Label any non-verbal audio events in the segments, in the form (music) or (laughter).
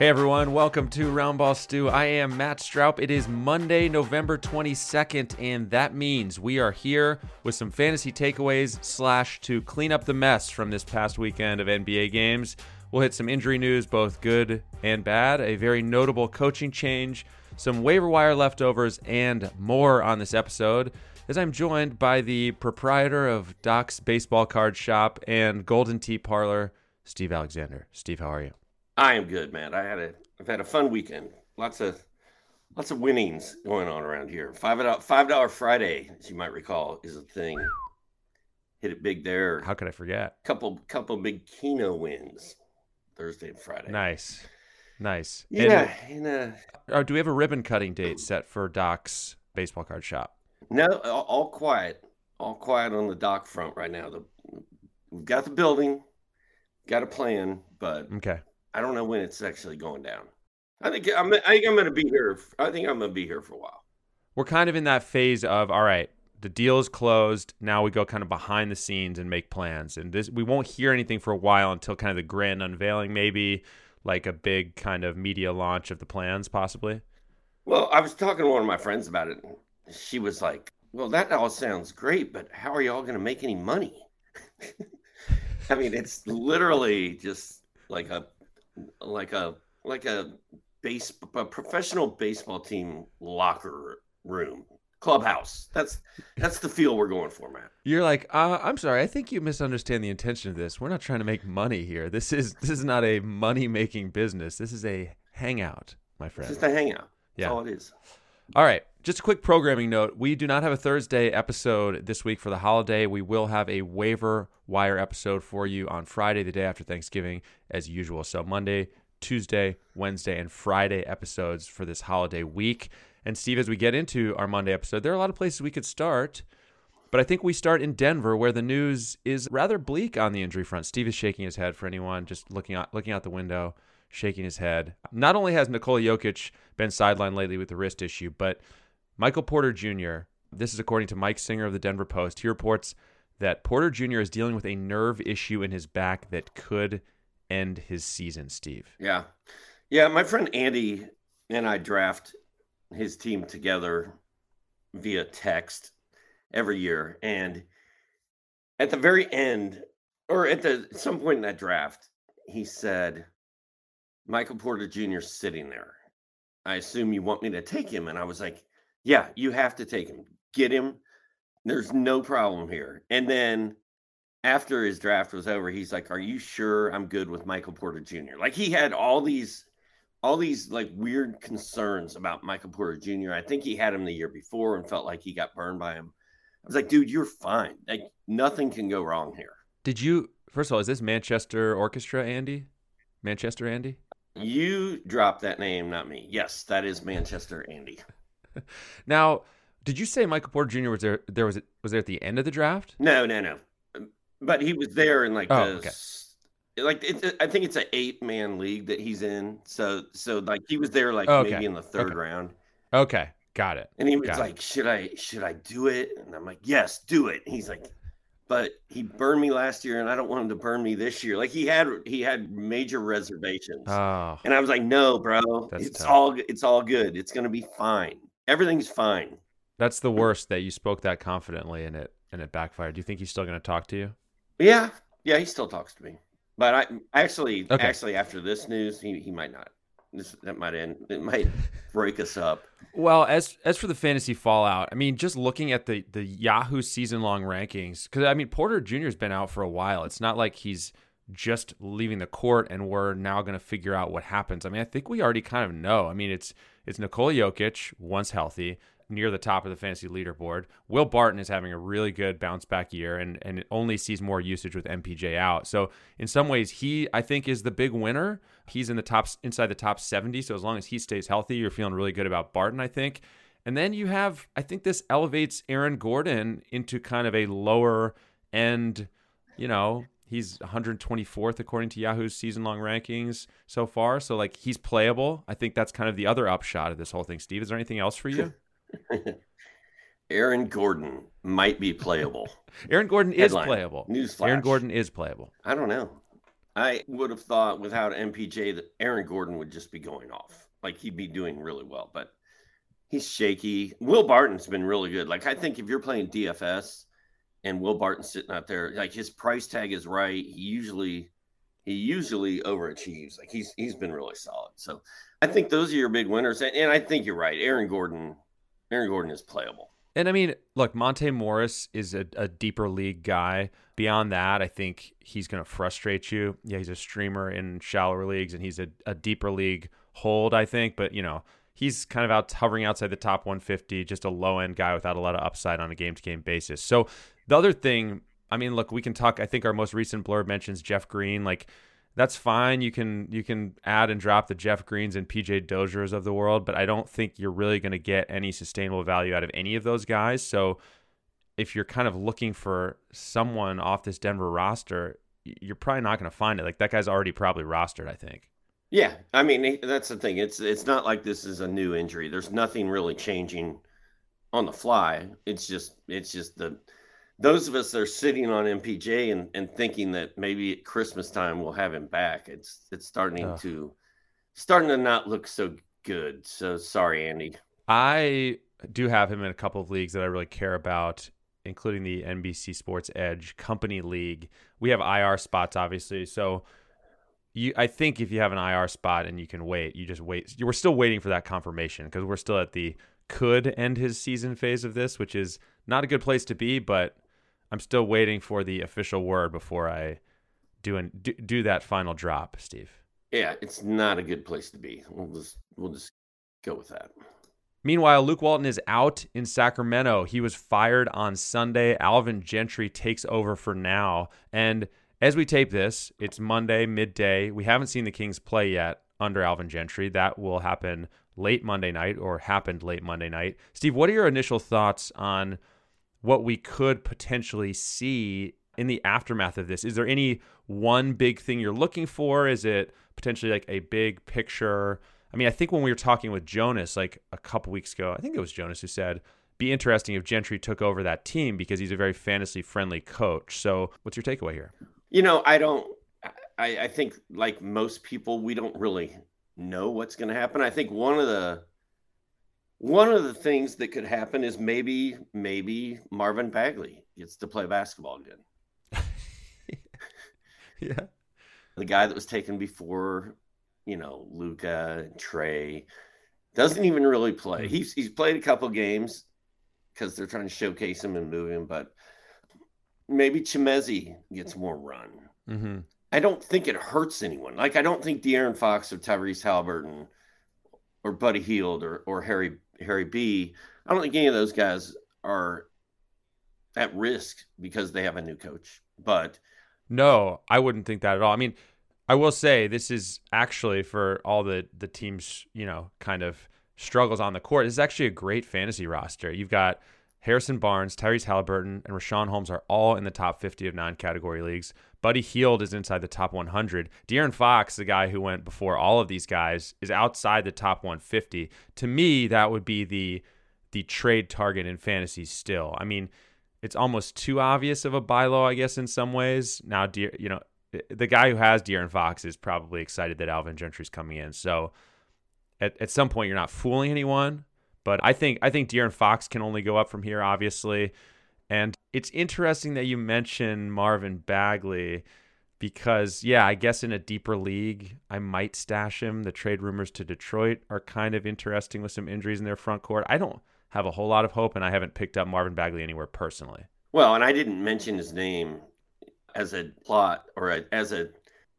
Hey everyone, welcome to Roundball Stew. I am Matt Straub. It is Monday, November 22nd, and that means we are here with some fantasy takeaways slash to clean up the mess from this past weekend of NBA games. We'll hit some injury news, both good and bad, a very notable coaching change, some waiver wire leftovers, and more on this episode. As I'm joined by the proprietor of Doc's Baseball Card Shop and Golden Tee Parlor, Steve Alexander. Steve, how are you? I am good, man. I had a I've had a fun weekend. Lots of lots of winnings going on around here. Five dollar five dollar Friday, as you might recall, is a thing. Hit it big there. How could I forget? Couple couple big Keno wins Thursday and Friday. Nice, nice. Yeah. And, and uh, uh, do we have a ribbon cutting date set for Doc's baseball card shop? No, all, all quiet, all quiet on the dock front right now. The we've got the building, got a plan, but okay I don't know when it's actually going down. I think I'm. I think I'm going to be here. I think I'm going to be here for a while. We're kind of in that phase of all right. The deal is closed. Now we go kind of behind the scenes and make plans. And this, we won't hear anything for a while until kind of the grand unveiling, maybe like a big kind of media launch of the plans, possibly. Well, I was talking to one of my friends about it. She was like, "Well, that all sounds great, but how are y'all going to make any money?" (laughs) I mean, it's literally just like a like a like a base a professional baseball team locker room clubhouse. That's that's the feel we're going for, man. You're like, uh, I'm sorry, I think you misunderstand the intention of this. We're not trying to make money here. This is this is not a money making business. This is a hangout, my friend. It's just a hangout. That's yeah. all it is. All right. Just a quick programming note. We do not have a Thursday episode this week for the holiday. We will have a waiver wire episode for you on Friday, the day after Thanksgiving, as usual. So Monday, Tuesday, Wednesday, and Friday episodes for this holiday week. And Steve, as we get into our Monday episode, there are a lot of places we could start. But I think we start in Denver, where the news is rather bleak on the injury front. Steve is shaking his head for anyone just looking out looking out the window, shaking his head. Not only has Nikola Jokic been sidelined lately with the wrist issue, but Michael Porter Jr. This is according to Mike Singer of the Denver Post. He reports that Porter Jr. is dealing with a nerve issue in his back that could end his season, Steve. Yeah. Yeah. My friend Andy and I draft his team together via text every year. And at the very end, or at the some point in that draft, he said, Michael Porter Jr. sitting there. I assume you want me to take him. And I was like, Yeah, you have to take him. Get him. There's no problem here. And then after his draft was over, he's like, "Are you sure I'm good with Michael Porter Jr.?" Like he had all these, all these like weird concerns about Michael Porter Jr. I think he had him the year before and felt like he got burned by him. I was like, "Dude, you're fine. Like nothing can go wrong here." Did you? First of all, is this Manchester Orchestra, Andy? Manchester Andy? You dropped that name, not me. Yes, that is Manchester Andy. (laughs) now, did you say Michael Porter Jr. was there? There was was there at the end of the draft? No, no, no. Um, but he was there in like oh, the, okay. like it, I think it's an eight man league that he's in. So so like he was there like okay. maybe in the third okay. round. Okay, got it. And he was got like, it. "Should I should I do it?" And I'm like, "Yes, do it." And he's like, "But he burned me last year, and I don't want him to burn me this year." Like he had he had major reservations. Oh. And I was like, "No, bro, That's it's tough. all it's all good. It's gonna be fine. Everything's fine." That's the worst that you spoke that confidently and it and it backfired. Do you think he's still going to talk to you? Yeah, yeah, he still talks to me, but I actually, okay. actually, after this news, he, he might not. This that might end. It might (laughs) break us up. Well, as as for the fantasy fallout, I mean, just looking at the the Yahoo season long rankings, because I mean, Porter Jr. has been out for a while. It's not like he's just leaving the court and we're now going to figure out what happens. I mean, I think we already kind of know. I mean, it's it's Nikola Jokic once healthy, near the top of the fantasy leaderboard. Will Barton is having a really good bounce back year and and only sees more usage with MPJ out. So in some ways, he I think is the big winner. He's in the top inside the top 70. So as long as he stays healthy, you're feeling really good about Barton. I think. And then you have, I think this elevates Aaron Gordon into kind of a lower end, you know, he's 124th according to Yahoo's season long rankings so far. So like he's playable. I think that's kind of the other upshot of this whole thing. Steve, is there anything else for you? (laughs) Aaron Gordon might be playable. (laughs) Aaron Gordon Headline. is playable. Newsflash. Aaron Gordon is playable. I don't know. I would have thought without MPJ that Aaron Gordon would just be going off. Like he'd be doing really well, but he's shaky. Will Barton's been really good. Like I think if you're playing DFS and Will Barton sitting out there, like his price tag is right. He usually he usually overachieves. Like he's he's been really solid. So I think those are your big winners. And, and I think you're right. Aaron Gordon, Aaron Gordon is playable. And I mean, look, Monte Morris is a, a deeper league guy. Beyond that, I think he's going to frustrate you. Yeah, he's a streamer in shallower leagues, and he's a, a deeper league hold, I think. But you know, he's kind of out hovering outside the top 150, just a low end guy without a lot of upside on a game to game basis. So the other thing, I mean, look, we can talk. I think our most recent blurb mentions Jeff Green. Like that's fine. You can you can add and drop the Jeff Greens and PJ Doziers of the world, but I don't think you're really going to get any sustainable value out of any of those guys. So if you're kind of looking for someone off this Denver roster, you're probably not going to find it. Like that guy's already probably rostered, I think. Yeah, I mean that's the thing. It's it's not like this is a new injury. There's nothing really changing on the fly. It's just it's just the those of us that are sitting on MPJ and, and thinking that maybe at Christmas time we'll have him back. It's it's starting to starting to not look so good. So sorry, Andy. I do have him in a couple of leagues that I really care about, including the NBC Sports Edge Company League. We have IR spots, obviously, so you I think if you have an IR spot and you can wait, you just wait. We're still waiting for that confirmation because we're still at the could end his season phase of this, which is not a good place to be, but I'm still waiting for the official word before I do and do, do that final drop, Steve. Yeah, it's not a good place to be. We'll just we'll just go with that. Meanwhile, Luke Walton is out in Sacramento. He was fired on Sunday. Alvin Gentry takes over for now. And as we tape this, it's Monday, midday. We haven't seen the Kings play yet under Alvin Gentry. That will happen late Monday night or happened late Monday night. Steve, what are your initial thoughts on what we could potentially see in the aftermath of this? Is there any one big thing you're looking for? Is it potentially like a big picture? I mean, I think when we were talking with Jonas like a couple weeks ago, I think it was Jonas who said, be interesting if Gentry took over that team because he's a very fantasy friendly coach. So, what's your takeaway here? You know, I don't. I, I think like most people, we don't really know what's going to happen. I think one of the one of the things that could happen is maybe maybe Marvin Bagley gets to play basketball again. (laughs) yeah, the guy that was taken before, you know, Luka and Trae doesn't even really play. Hmm. He's he's played a couple games because they're trying to showcase him and move him, but maybe Chimezie gets more run. Mm-hmm. I don't think it hurts anyone. Like I don't think De'Aaron Fox or Tyrese Haliburton or Buddy Hield or or Harry Harry B. I don't think any of those guys are at risk because they have a new coach. But no, I wouldn't think that at all. I mean, I will say this is actually for all the the teams, you know, kind of struggles on the court. This is actually a great fantasy roster. You've got Harrison Barnes, Tyrese Haliburton, and Richaun Holmes are all in the top 50 of nine category leagues. Buddy Hield is inside the top 100. De'Aaron Fox, the guy who went before all of these guys, is outside the top 150. To me, that would be the the trade target in fantasy still. I mean, it's almost too obvious of a buy low, I guess, in some ways. Now, De- you know, the guy who has De'Aaron Fox is probably excited that Alvin Gentry's coming in. So at, at some point, you're not fooling anyone. But I think I think De'Aaron Fox can only go up from here, obviously. And it's interesting that you mention Marvin Bagley because, yeah, I guess in a deeper league, I might stash him. The trade rumors to Detroit are kind of interesting with some injuries in their front court. I don't have a whole lot of hope, and I haven't picked up Marvin Bagley anywhere personally. Well, and I didn't mention his name as a plot or a, as a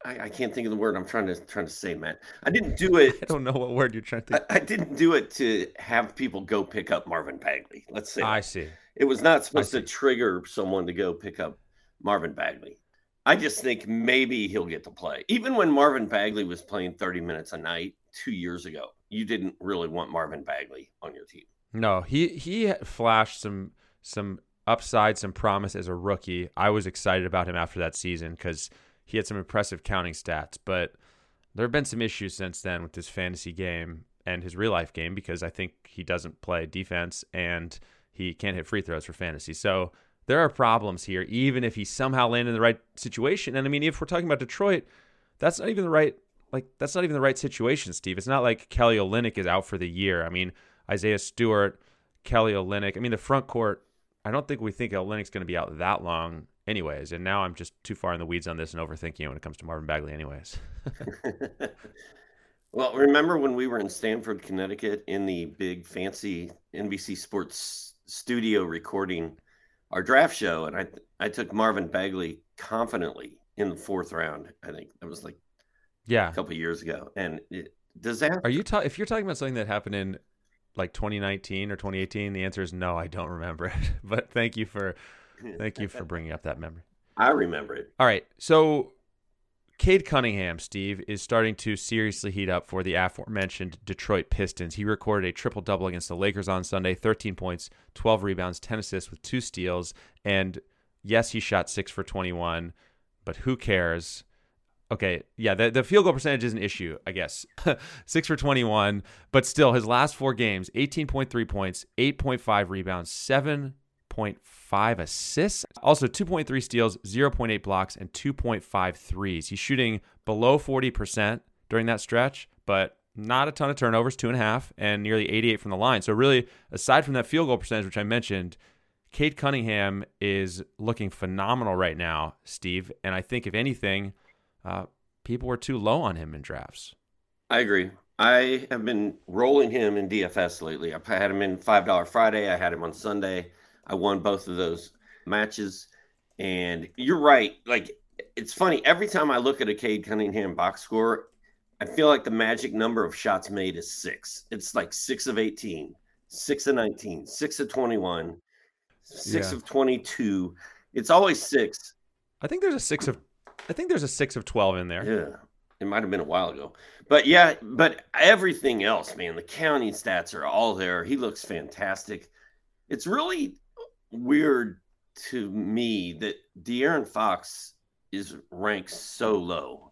I, I, can't think of the word I'm trying to trying to say, Matt. I didn't (laughs) do it. I don't know what word you're trying to. I, I, didn't do it to have people go pick up Marvin Bagley. Let's say. I see. It was not supposed to trigger someone to go pick up Marvin Bagley. I just think maybe he'll get to play. Even when Marvin Bagley was playing 30 minutes a night two years ago, you didn't really want Marvin Bagley on your team. No, he he flashed some some upside, some promise as a rookie. I was excited about him after that season because he had some impressive counting stats. But there have been some issues since then with his fantasy game and his real life game because I think he doesn't play defense and he can't hit free throws for fantasy. So there are problems here, even if he somehow landed in the right situation. And I mean, if we're talking about Detroit, that's not even the right like that's not even the right situation, Steve. It's not like Kelly Olynyk is out for the year. I mean, Isaiah Stewart, Kelly Olynyk. I mean, the front court. I don't think we think Olynyk's going to be out that long, anyways. And now I'm just too far in the weeds on this and overthinking it when it comes to Marvin Bagley, anyways. (laughs) well, remember when we were in Stamford, Connecticut, in the big fancy NBC Sports studio recording our draft show, and I I took Marvin Bagley confidently in the fourth round. I think that was like yeah a couple years ago, and it, disaster. Are you ta- if you're talking about something that happened in like 2019 or 2018? The answer is no. I don't remember it. (laughs) but thank you for thank you for bringing up that memory. I remember it. All right, so Cade Cunningham, Steve, is starting to seriously heat up for the aforementioned Detroit Pistons. He recorded a triple double against the Lakers on Sunday 13 points, 12 rebounds, 10 assists with two steals. And yes, he shot six for 21, but who cares? Okay, yeah, the, the field goal percentage is an issue, I guess. (laughs) six for 21, but still, his last four games 18.3 points, 8.5 rebounds, 7 2.5 assists, also 2.3 steals, 0.8 blocks, and 2.5 threes. He's shooting below 40% during that stretch, but not a ton of turnovers, two and a half, and nearly 88 from the line. So, really, aside from that field goal percentage, which I mentioned, Cade Cunningham is looking phenomenal right now, Steve. And I think, if anything, uh, people were too low on him in drafts. I agree. I have been rolling him in DFS lately. I've had him in $5 Friday. I had him on Sunday. I won both of those matches. And you're right. Like, it's funny. Every time I look at a Cade Cunningham box score, I feel like the magic number of shots made is six. It's like six of 18, six of 19, six of 21, six yeah. of 22. It's always six. I think there's a six of, I think there's a six of 12 in there. Yeah. It might have been a while ago. But yeah, but everything else, man, the counting stats are all there. He looks fantastic. It's really weird to me that De'Aaron Fox is ranked so low.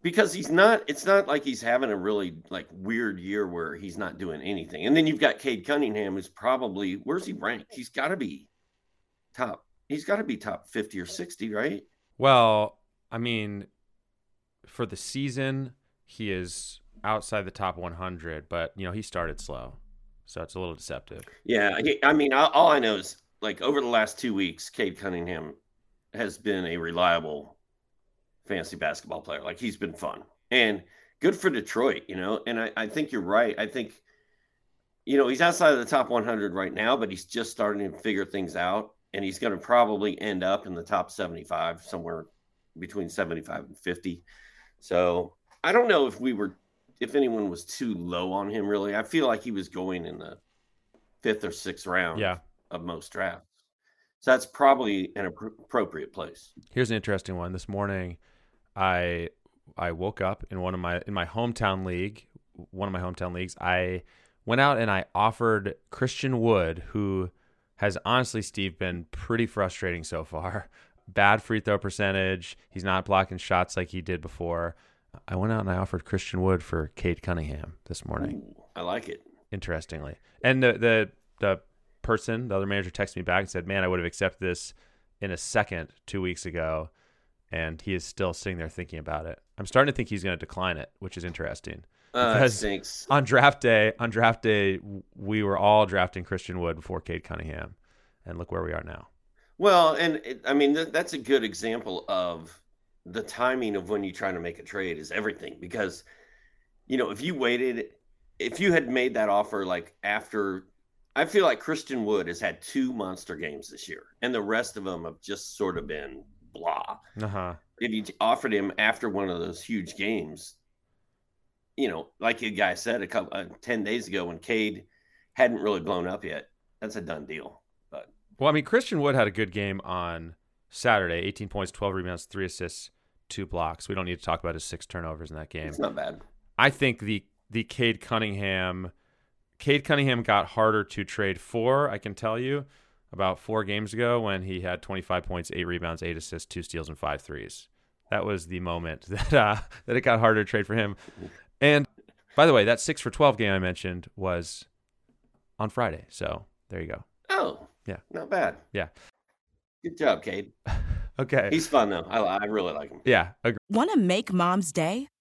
Because he's not it's not like he's having a really like weird year where he's not doing anything. And then you've got Cade Cunningham who's probably where's he ranked? He's got to be top he's got to be top 50 or 60 right? Well i mean for the season he is outside the top 100 but you know he started slow so it's a little deceptive. Yeah i mean all i know is like over the last two weeks, Cade Cunningham has been a reliable fantasy basketball player. Like he's been fun and good for Detroit, you know. And I, I think you're right. I think, you know, he's outside of the top 100 right now, but he's just starting to figure things out. And he's going to probably end up in the top 75, somewhere between 75 and 50. So I don't know if we were, if anyone was too low on him, really. I feel like he was going in the fifth or sixth round. Yeah of most drafts. So that's probably an appropriate place. Here's an interesting one. This morning, I I woke up in one of my in my hometown league, one of my hometown leagues. I went out and I offered Christian Wood, who has honestly, Steve, been pretty frustrating so far. (laughs) Bad free throw percentage. He's not blocking shots like he did before. I went out and I offered Christian Wood for Cade Cunningham this morning. Ooh, I like it. Interestingly, and the the the person, the other manager texted me back and said, "Man, I would have accepted this in a second two weeks ago," and he is still sitting there thinking about it. I'm starting to think he's going to decline it, which is interesting. Uh, because on draft day, on draft day, we were all drafting Christian Wood before Cade Cunningham, and look where we are now. Well, and it, I mean th- that's a good example of the timing of when you try to make a trade is everything because you know if you waited if you had made that offer like after I feel like Christian Wood has had two monster games this year, and the rest of them have just sort of been blah. Uh-huh. if you offered him after one of those huge games, you know, like the guy said a couple uh, ten days ago when Cade hadn't really blown up yet, that's a done deal. But well, I mean, Christian Wood had a good game on Saturday, 18 points, 12 rebounds, three assists, two blocks. We don't need to talk about his six turnovers in that game. It's not bad. I think the the Cade Cunningham, Cade Cunningham got harder to trade for. I can tell you about four games ago when he had 25 points, eight rebounds, eight assists, two steals, and five threes. That was the moment (laughs) that uh, that it got harder to trade for him. And by the way, that six for 12 game I mentioned was on Friday. So there you go. Oh, yeah, not bad. Yeah, good job, Cade. (laughs) okay, he's fun though. I, I really like him. Yeah. Want to make Mom's Day?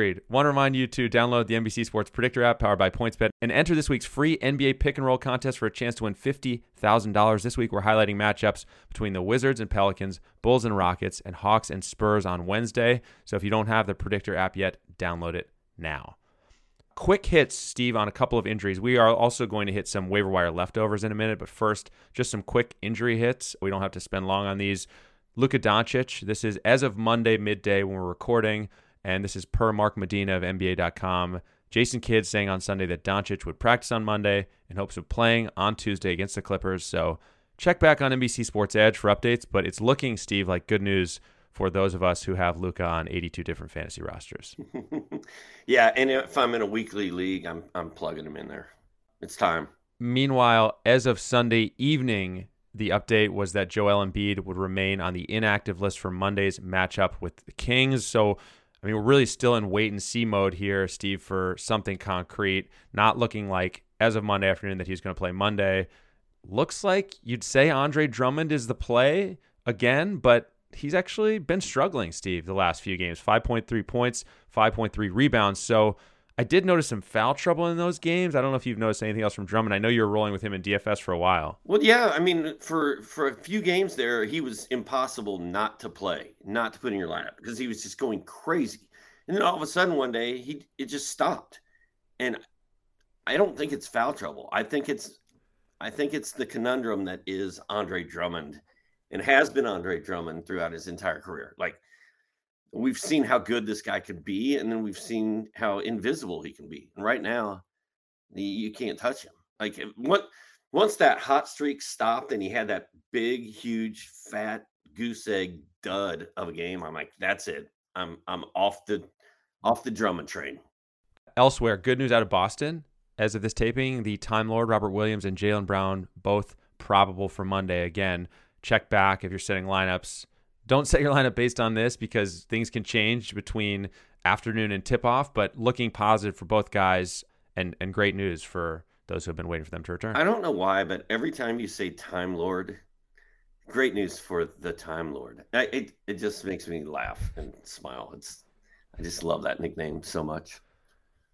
Agreed. Want to remind you to download the NBC Sports Predictor app powered by PointsBet and enter this week's free NBA pick and roll contest for a chance to win $50,000. This week, we're highlighting matchups between the Wizards and Pelicans, Bulls and Rockets, and Hawks and Spurs on Wednesday. So if you don't have the Predictor app yet, download it now. Quick hits, Steve, on a couple of injuries. We are also going to hit some waiver wire leftovers in a minute, but first, just some quick injury hits. We don't have to spend long on these. Luka Doncic, this is as of Monday midday when we're recording. And this is per Mark Medina of NBA.com. Jason Kidd saying on Sunday that Doncic would practice on Monday in hopes of playing on Tuesday against the Clippers. So check back on NBC Sports Edge for updates. But it's looking, Steve, like good news for those of us who have Luka on 82 different fantasy rosters. (laughs) yeah, and if I'm in a weekly league, I'm I'm plugging him in there. It's time. Meanwhile, as of Sunday evening, the update was that Joel Embiid would remain on the inactive list for Monday's matchup with the Kings. So I mean, we're really still in wait and see mode here, Steve, for something concrete. Not looking like as of Monday afternoon that he's going to play Monday. Looks like you'd say Andre Drummond is the play again, but he's actually been struggling, Steve, the last few games 5.3 points, 5.3 rebounds. So I did notice some foul trouble in those games. I don't know if you've noticed anything else from Drummond. I know you were rolling with him in DFS for a while. Well, yeah. I mean, for for a few games there, he was impossible not to play, not to put in your lineup because he was just going crazy. And then all of a sudden, one day, he it just stopped. And I don't think it's foul trouble. I think it's I think it's the conundrum that is Andre Drummond and has been Andre Drummond throughout his entire career. Like we've seen how good this guy could be, and then we've seen how invisible he can be. And right now, you can't touch him. Like what once that hot streak stopped and he had that big, huge, fat goose egg dud of a game, I'm like, that's it. I'm I'm off the off the Drummond train. Elsewhere, good news out of Boston. As of this taping, the Time Lord Robert Williams and Jaylen Brown both probable for Monday. Again, check back if you're setting lineups don't set your lineup based on this because things can change between afternoon and tip off, but looking positive for both guys and, and great news for those who have been waiting for them to return. I don't know why, but every time you say Time Lord, great news for the Time Lord. I, it, it just makes me laugh and smile. It's I just love that nickname so much.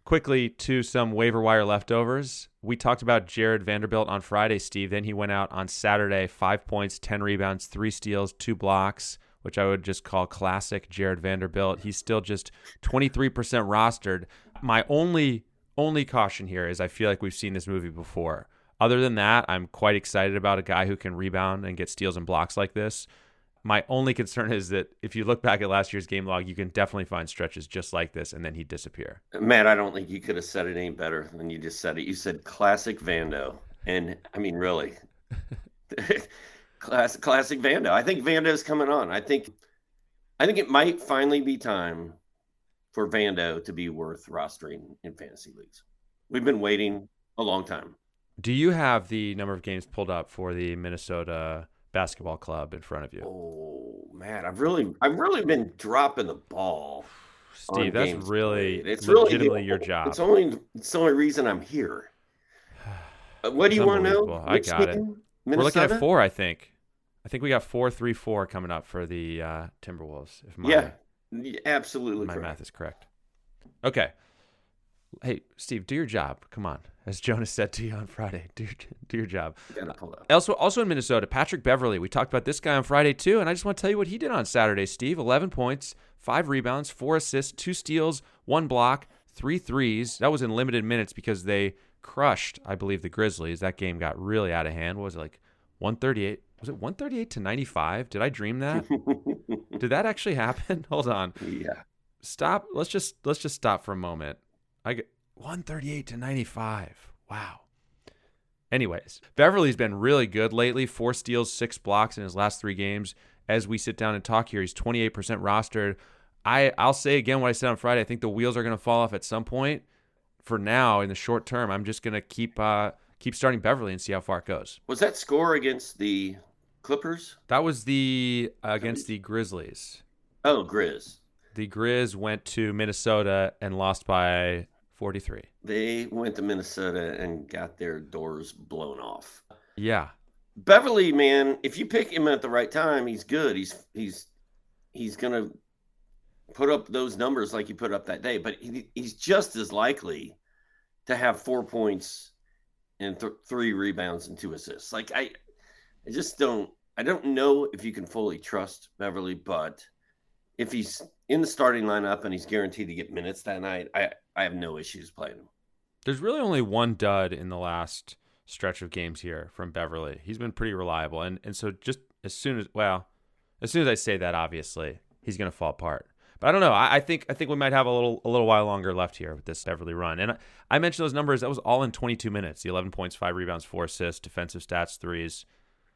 Quickly to some waiver wire leftovers. We talked about Jarred Vanderbilt on Friday, Steve. Then he went out on Saturday, five points, 10 rebounds, three steals, two blocks which I would just call classic Jarred Vanderbilt. He's still just 23% rostered. My only only caution here is I feel like we've seen this movie before. Other than that, I'm quite excited about a guy who can rebound and get steals and blocks like this. My only concern is that if you look back at last year's game log, you can definitely find stretches just like this, and then he'd disappear. Matt, I don't think you could have said it any better than you just said it. You said classic Vando, and I mean, really, (laughs) classic, classic Vando. I think Vando is coming on. I think, I think it might finally be time for Vando to be worth rostering in fantasy leagues. We've been waiting a long time. Do you have the number of games pulled up for the Minnesota basketball club in front of you? Oh man, I've really, I've really been dropping the ball. Steve, that's really it's legitimately really, your (laughs) job. It's only it's the only reason I'm here. (sighs) What do you want to know? I got it. We're looking at four, I think. I think we got four, three, four coming up for the uh, Timberwolves. If my, yeah, absolutely. My correct. math is correct. Okay. Hey, Steve, do your job. Come on. As Jonas said to you on Friday, do your, do your job. Also, also in Minnesota, Patrick Beverley. We talked about this guy on Friday too, and I just want to tell you what he did on Saturday. Steve, eleven points, five rebounds, four assists, two steals, one block, three threes. That was in limited minutes because they crushed, I believe, the Grizzlies. That game got really out of hand. What was it like 138? Was it 138 to 95? Did I dream that? (laughs) Did that actually happen? (laughs) Hold on. Yeah. Stop. Let's just let's just stop for a moment. I get 138 to 95. Wow. Anyways, Beverley's been really good lately. Four steals, six blocks in his last three games. As we sit down and talk here, he's 28% rostered. I, I'll say again what I said on Friday. I think the wheels are going to fall off at some point for now in the short term, I'm just gonna keep uh, keep starting Beverley and see how far it goes. Was that score against the Clippers? That was the uh, against the Grizzlies. Oh, Grizz. The Grizz went to Minnesota and lost by 43. They went to Minnesota and got their doors blown off. Yeah. Beverley, man, if you pick him at the right time, he's good. He's he's he's gonna put up those numbers like he put up that day, but he, he's just as likely to have four points and th- three rebounds and two assists. Like I, I just don't. I don't know if you can fully trust Beverley, but if he's in the starting lineup and he's guaranteed to get minutes that night, I I have no issues playing him. There's really only one dud in the last stretch of games here from Beverley. He's been pretty reliable, and and so just as soon as well, as soon as I say that, obviously he's going to fall apart. But I don't know. I, I, think I think we might have a little a little while longer left here with this Beverley run. And I, I mentioned those numbers. That was all in 22 minutes. The 11 points, five rebounds, four assists, defensive stats, threes.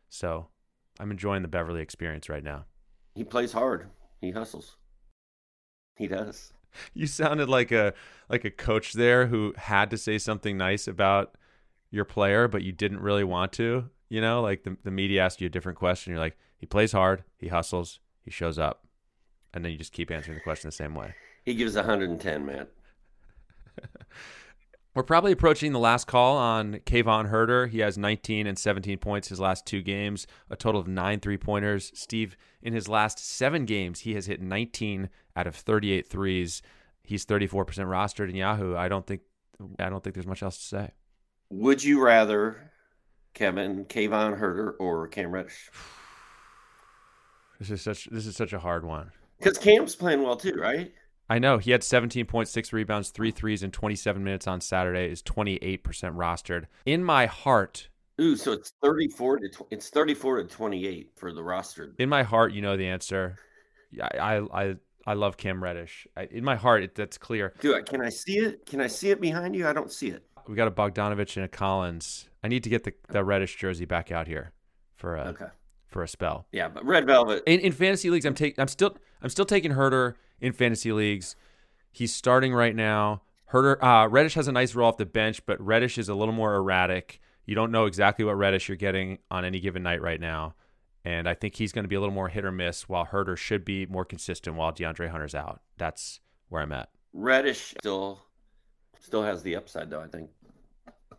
So I'm enjoying the Beverley experience right now. He plays hard. He hustles. He does. (laughs) You sounded like a like a coach there who had to say something nice about your player, but you didn't really want to. You know, like the, the media asked you a different question. You're like, he plays hard, he hustles, he shows up and then you just keep answering the question the same way. He gives 110, man. (laughs) We're probably approaching the last call on Kevin Huerter. He has 19 and 17 points his last two games, a total of nine three pointers. Steve, in his last seven games, he has hit 19 out of 38 threes. He's 34% rostered in Yahoo. I don't think I don't think there's much else to say. Would you rather Kevin Kayvon Herder or Cam Reddish? (sighs) This is such this is such a hard one. Because Cam's playing well too, right? I know he had 17.6 rebounds, three threes in 27 minutes on Saturday. Is 28% rostered. In my heart, ooh, so it's 34 to it's 34 to 28 for the roster. In my heart, you know the answer. I I I, I love Cam Reddish. I, in my heart, it, that's clear. Do Can I see it? Can I see it behind you? I don't see it. We got a Bogdanovich and a Collins. I need to get the, the Reddish jersey back out here for a okay for a spell. Yeah, but Red Velvet in, in fantasy leagues, I'm taking. I'm still. I'm still taking Huerter in fantasy leagues. He's starting right now. Huerter uh, Reddish has a nice roll off the bench, but Reddish is a little more erratic. You don't know exactly what Reddish you're getting on any given night right now. And I think he's going to be a little more hit or miss, while Huerter should be more consistent while DeAndre Hunter's out. That's where I'm at. Reddish still still has the upside, though. I think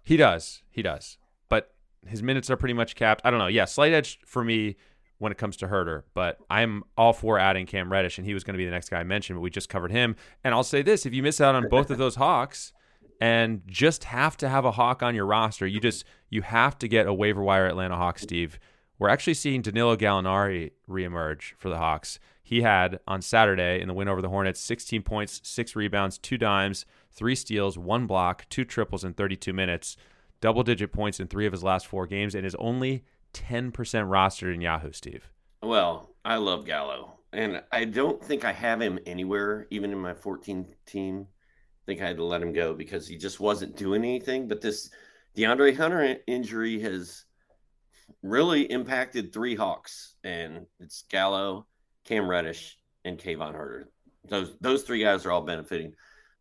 he does. He does. But his minutes are pretty much capped. I don't know. Yeah, slight edge for me when it comes to Huerter, but I'm all for adding Cam Reddish, and he was going to be the next guy I mentioned, but we just covered him. And I'll say this: if you miss out on both of those (laughs) Hawks, and just have to have a Hawk on your roster, you just you have to get a waiver wire Atlanta Hawk, Steve, we're actually seeing Danilo Gallinari reemerge for the Hawks. He had on Saturday in the win over the Hornets 16 points, six rebounds, two dimes, three steals, one block, two triples in 32 minutes, double digit points in three of his last four games, and is only 10% rostered in Yahoo, Steve. Well, I love Gallo, and I don't think I have him anywhere, even in my 14 team. I think I had to let him go because he just wasn't doing anything. But this DeAndre Hunter injury has really impacted three Hawks, and it's Gallo, Cam Reddish, and Kevin Huerter. Those those three guys are all benefiting.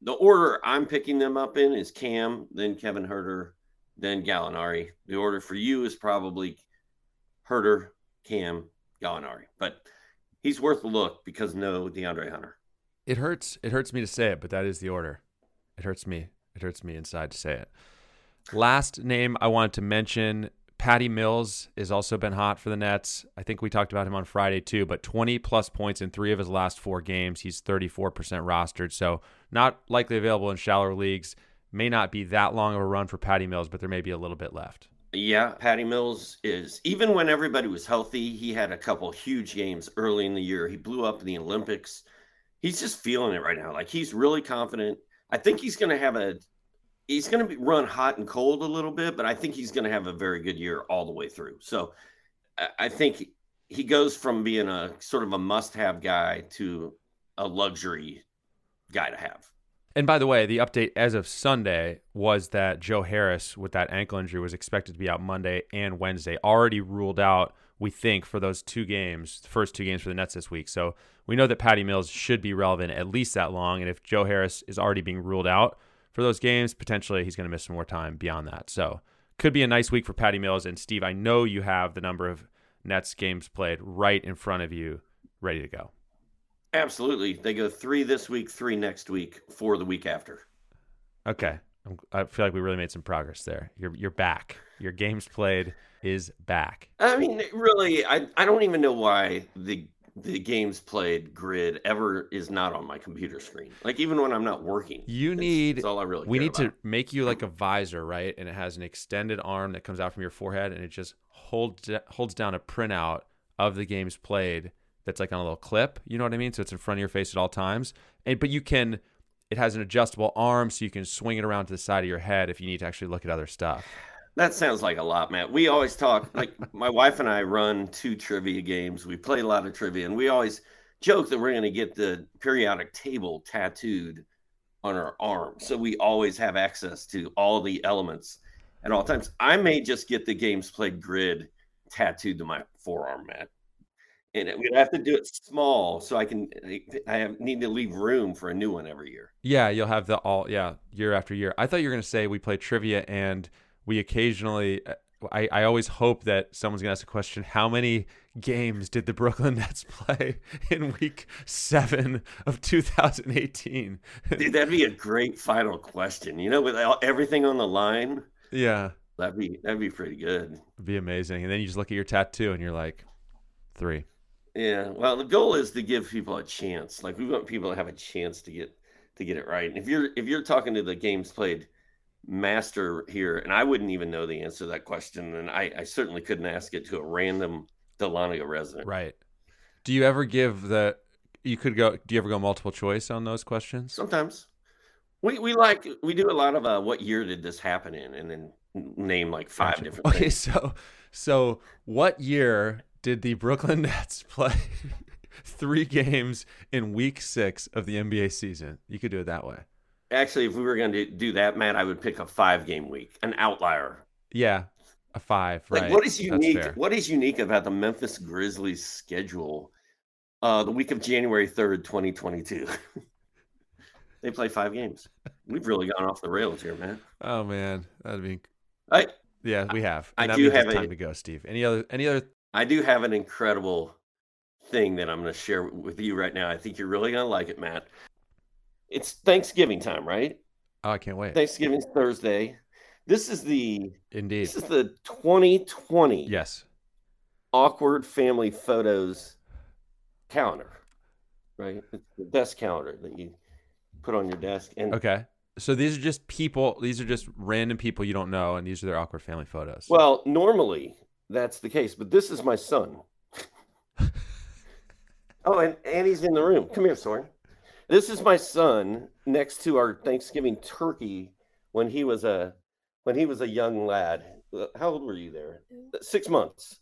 The order I'm picking them up in is Cam, then Kevin Huerter, then Gallinari. The order for you is probably Huerter, Cam, Gallinari, but he's worth a look because no DeAndre Hunter. It hurts. It hurts me to say it, but that is the order. It hurts me. It hurts me inside to say it. Last name I wanted to mention Patty Mills has also been hot for the Nets. I think we talked about him on Friday too, but 20 plus points in three of his last four games. He's 34% rostered, so not likely available in shallower leagues. May not be that long of a run for Patty Mills, but there may be a little bit left. Yeah, Patty Mills is even when everybody was healthy, he had a couple huge games early in the year. He blew up in the Olympics. He's just feeling it right now. Like he's really confident. I think he's going to have a he's going to run hot and cold a little bit, but I think he's going to have a very good year all the way through. So I think he goes from being a sort of a must-have guy to a luxury guy to have. And by the way, the update as of Sunday was that Joe Harris, with that ankle injury, was expected to be out Monday and Wednesday. Already ruled out, we think, for those two games, the first two games for the Nets this week. So we know that Patty Mills should be relevant at least that long. And if Joe Harris is already being ruled out, for those games. Potentially, he's going to miss some more time beyond that. So, could be a nice week for Patty Mills. And Steve, I know you have the number of Nets games played right in front of you, ready to go. Absolutely. They go three this week, three next week, four the week after. Okay. i feel like we really made some progress there. You're you're back. Your games played is back. I mean, really, I, I don't even know why the the games played grid ever is not on my computer screen. Like even when I'm not working. You need that's all I really We need about. to make you like a visor, right? And it has an extended arm that comes out from your forehead and it just holds holds down a printout of the games played that's like on a little clip, you know what I mean? So it's in front of your face at all times. And but you can it has an adjustable arm so you can swing it around to the side of your head if you need to actually look at other stuff. That sounds like a lot, Matt. We always talk like (laughs) my wife and I run two trivia games. We play a lot of trivia, and we always joke that we're going to get the periodic table tattooed on our arm, so we always have access to all the elements at all times. I may just get the games played grid tattooed to my forearm, Matt, and we'd have to do it small so I can. I have, need to leave room for a new one every year. Yeah, you'll have the all. Yeah, year after year. I thought you were going to say we play trivia and we occasionally uh, I, I always hope that someone's gonna ask a question how many games did the brooklyn (laughs) nets play in week seven of 2018 dude that'd be a great final question you know with everything on the line yeah that'd be that'd be pretty good It'd be amazing and then you just look at your tattoo and you're like three yeah well the goal is to give people a chance like we want people to have a chance to get to get it right and if you're if you're talking to the games played master here, and I wouldn't even know the answer to that question, and I, I certainly couldn't ask it to a random Dahlonega resident. Right. Do you ever give the? You could go. Do you ever go multiple choice on those questions? Sometimes. We we like we do a lot of uh, what year did this happen in, and then name like five different. (laughs) Okay, things. so so what year did the Brooklyn (laughs) Nets play (laughs) three games in Week Six of the NBA season? You could do it that way actually, if we were going to do that, Matt, I would pick a five game week, an outlier. Yeah, a five. Like, right. what is unique? What is unique about the Memphis Grizzlies schedule? Uh, the week of January third, twenty twenty two. (laughs) They play five games. We've really gone off the rails here, man. Oh man, that'd be. I yeah, we have. And I do have time a, to go, Steve. Any other? Any other? I do have an incredible thing that I'm going to share with you right now. I think you're really going to like it, Matt. It's Thanksgiving time, right? Oh, I can't wait. Thanksgiving's Thursday. This is the indeed. This is the 2020 yes awkward family photos calendar, right? It's the best calendar that you put on your desk. And okay, so these are just people. These are just random people you don't know, and these are their awkward family photos. Well, normally that's the case. But this is my son. (laughs) oh, and, he's in the room. Come here, Soren. This is my son next to our Thanksgiving turkey when he was a when he was a young lad. Uh, How old were you there? Six months.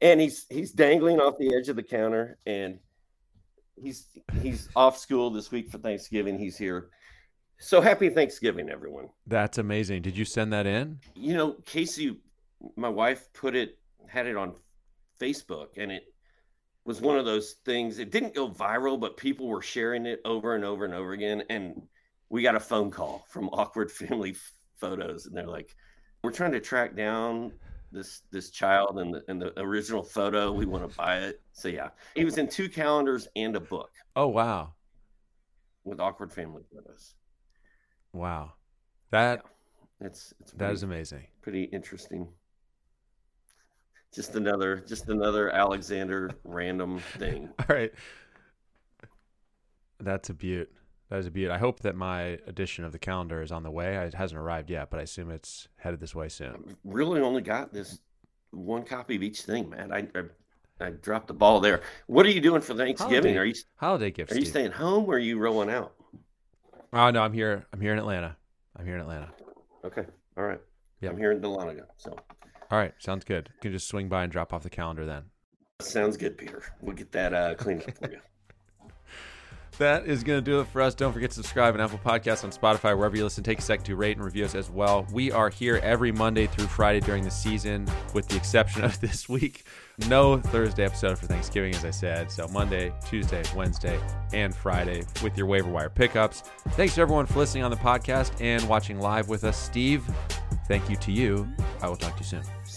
And he's he's dangling off the edge of the counter and he's he's off school this week for Thanksgiving. He's here. So happy Thanksgiving, everyone. That's amazing. Did you send that in? You know, Casey, my wife put it had it on Facebook and it was one of those things. It didn't go viral, but people were sharing it over and over and over again. And we got a phone call from (laughs) awkward family photos, and they're like, "We're trying to track down this this child and the, and the original photo. We want to buy it." So yeah, he was in two calendars and a book Oh wow. with awkward family photos. Wow. That It's it's pretty, is amazing. pretty interesting. Just another just another Alexander random thing. (laughs) All right. That's a beaut. That is a beaut. I hope that my edition of the calendar is on the way. It hasn't arrived yet, but I assume it's headed this way soon. really only got this one copy of each thing, man. I I, I dropped the ball there. What are you doing for Thanksgiving? Holiday- Are you Holiday gifts. are you Steve. staying home or are you rolling out? Oh no, I'm here. I'm here in Atlanta. I'm here in Atlanta. Okay, all right. Yep. I'm here in Dahlonega, so All right, sounds good. You can just swing by and drop off the calendar then. sounds good, Peter. We'll get that uh, cleaned up for you. (laughs) That is going to do it for us. Don't forget to subscribe on Apple Podcasts, on Spotify, wherever you listen. Take a second to rate and review us as well. We are here every Monday through Friday during the season, with the exception of (laughs) this week. No Thursday episode for Thanksgiving, as I said. So Monday, Tuesday, Wednesday, and Friday with your waiver wire pickups. Thanks to everyone for listening on the podcast and watching live with us. Steve, thank you to you. I will talk to you soon.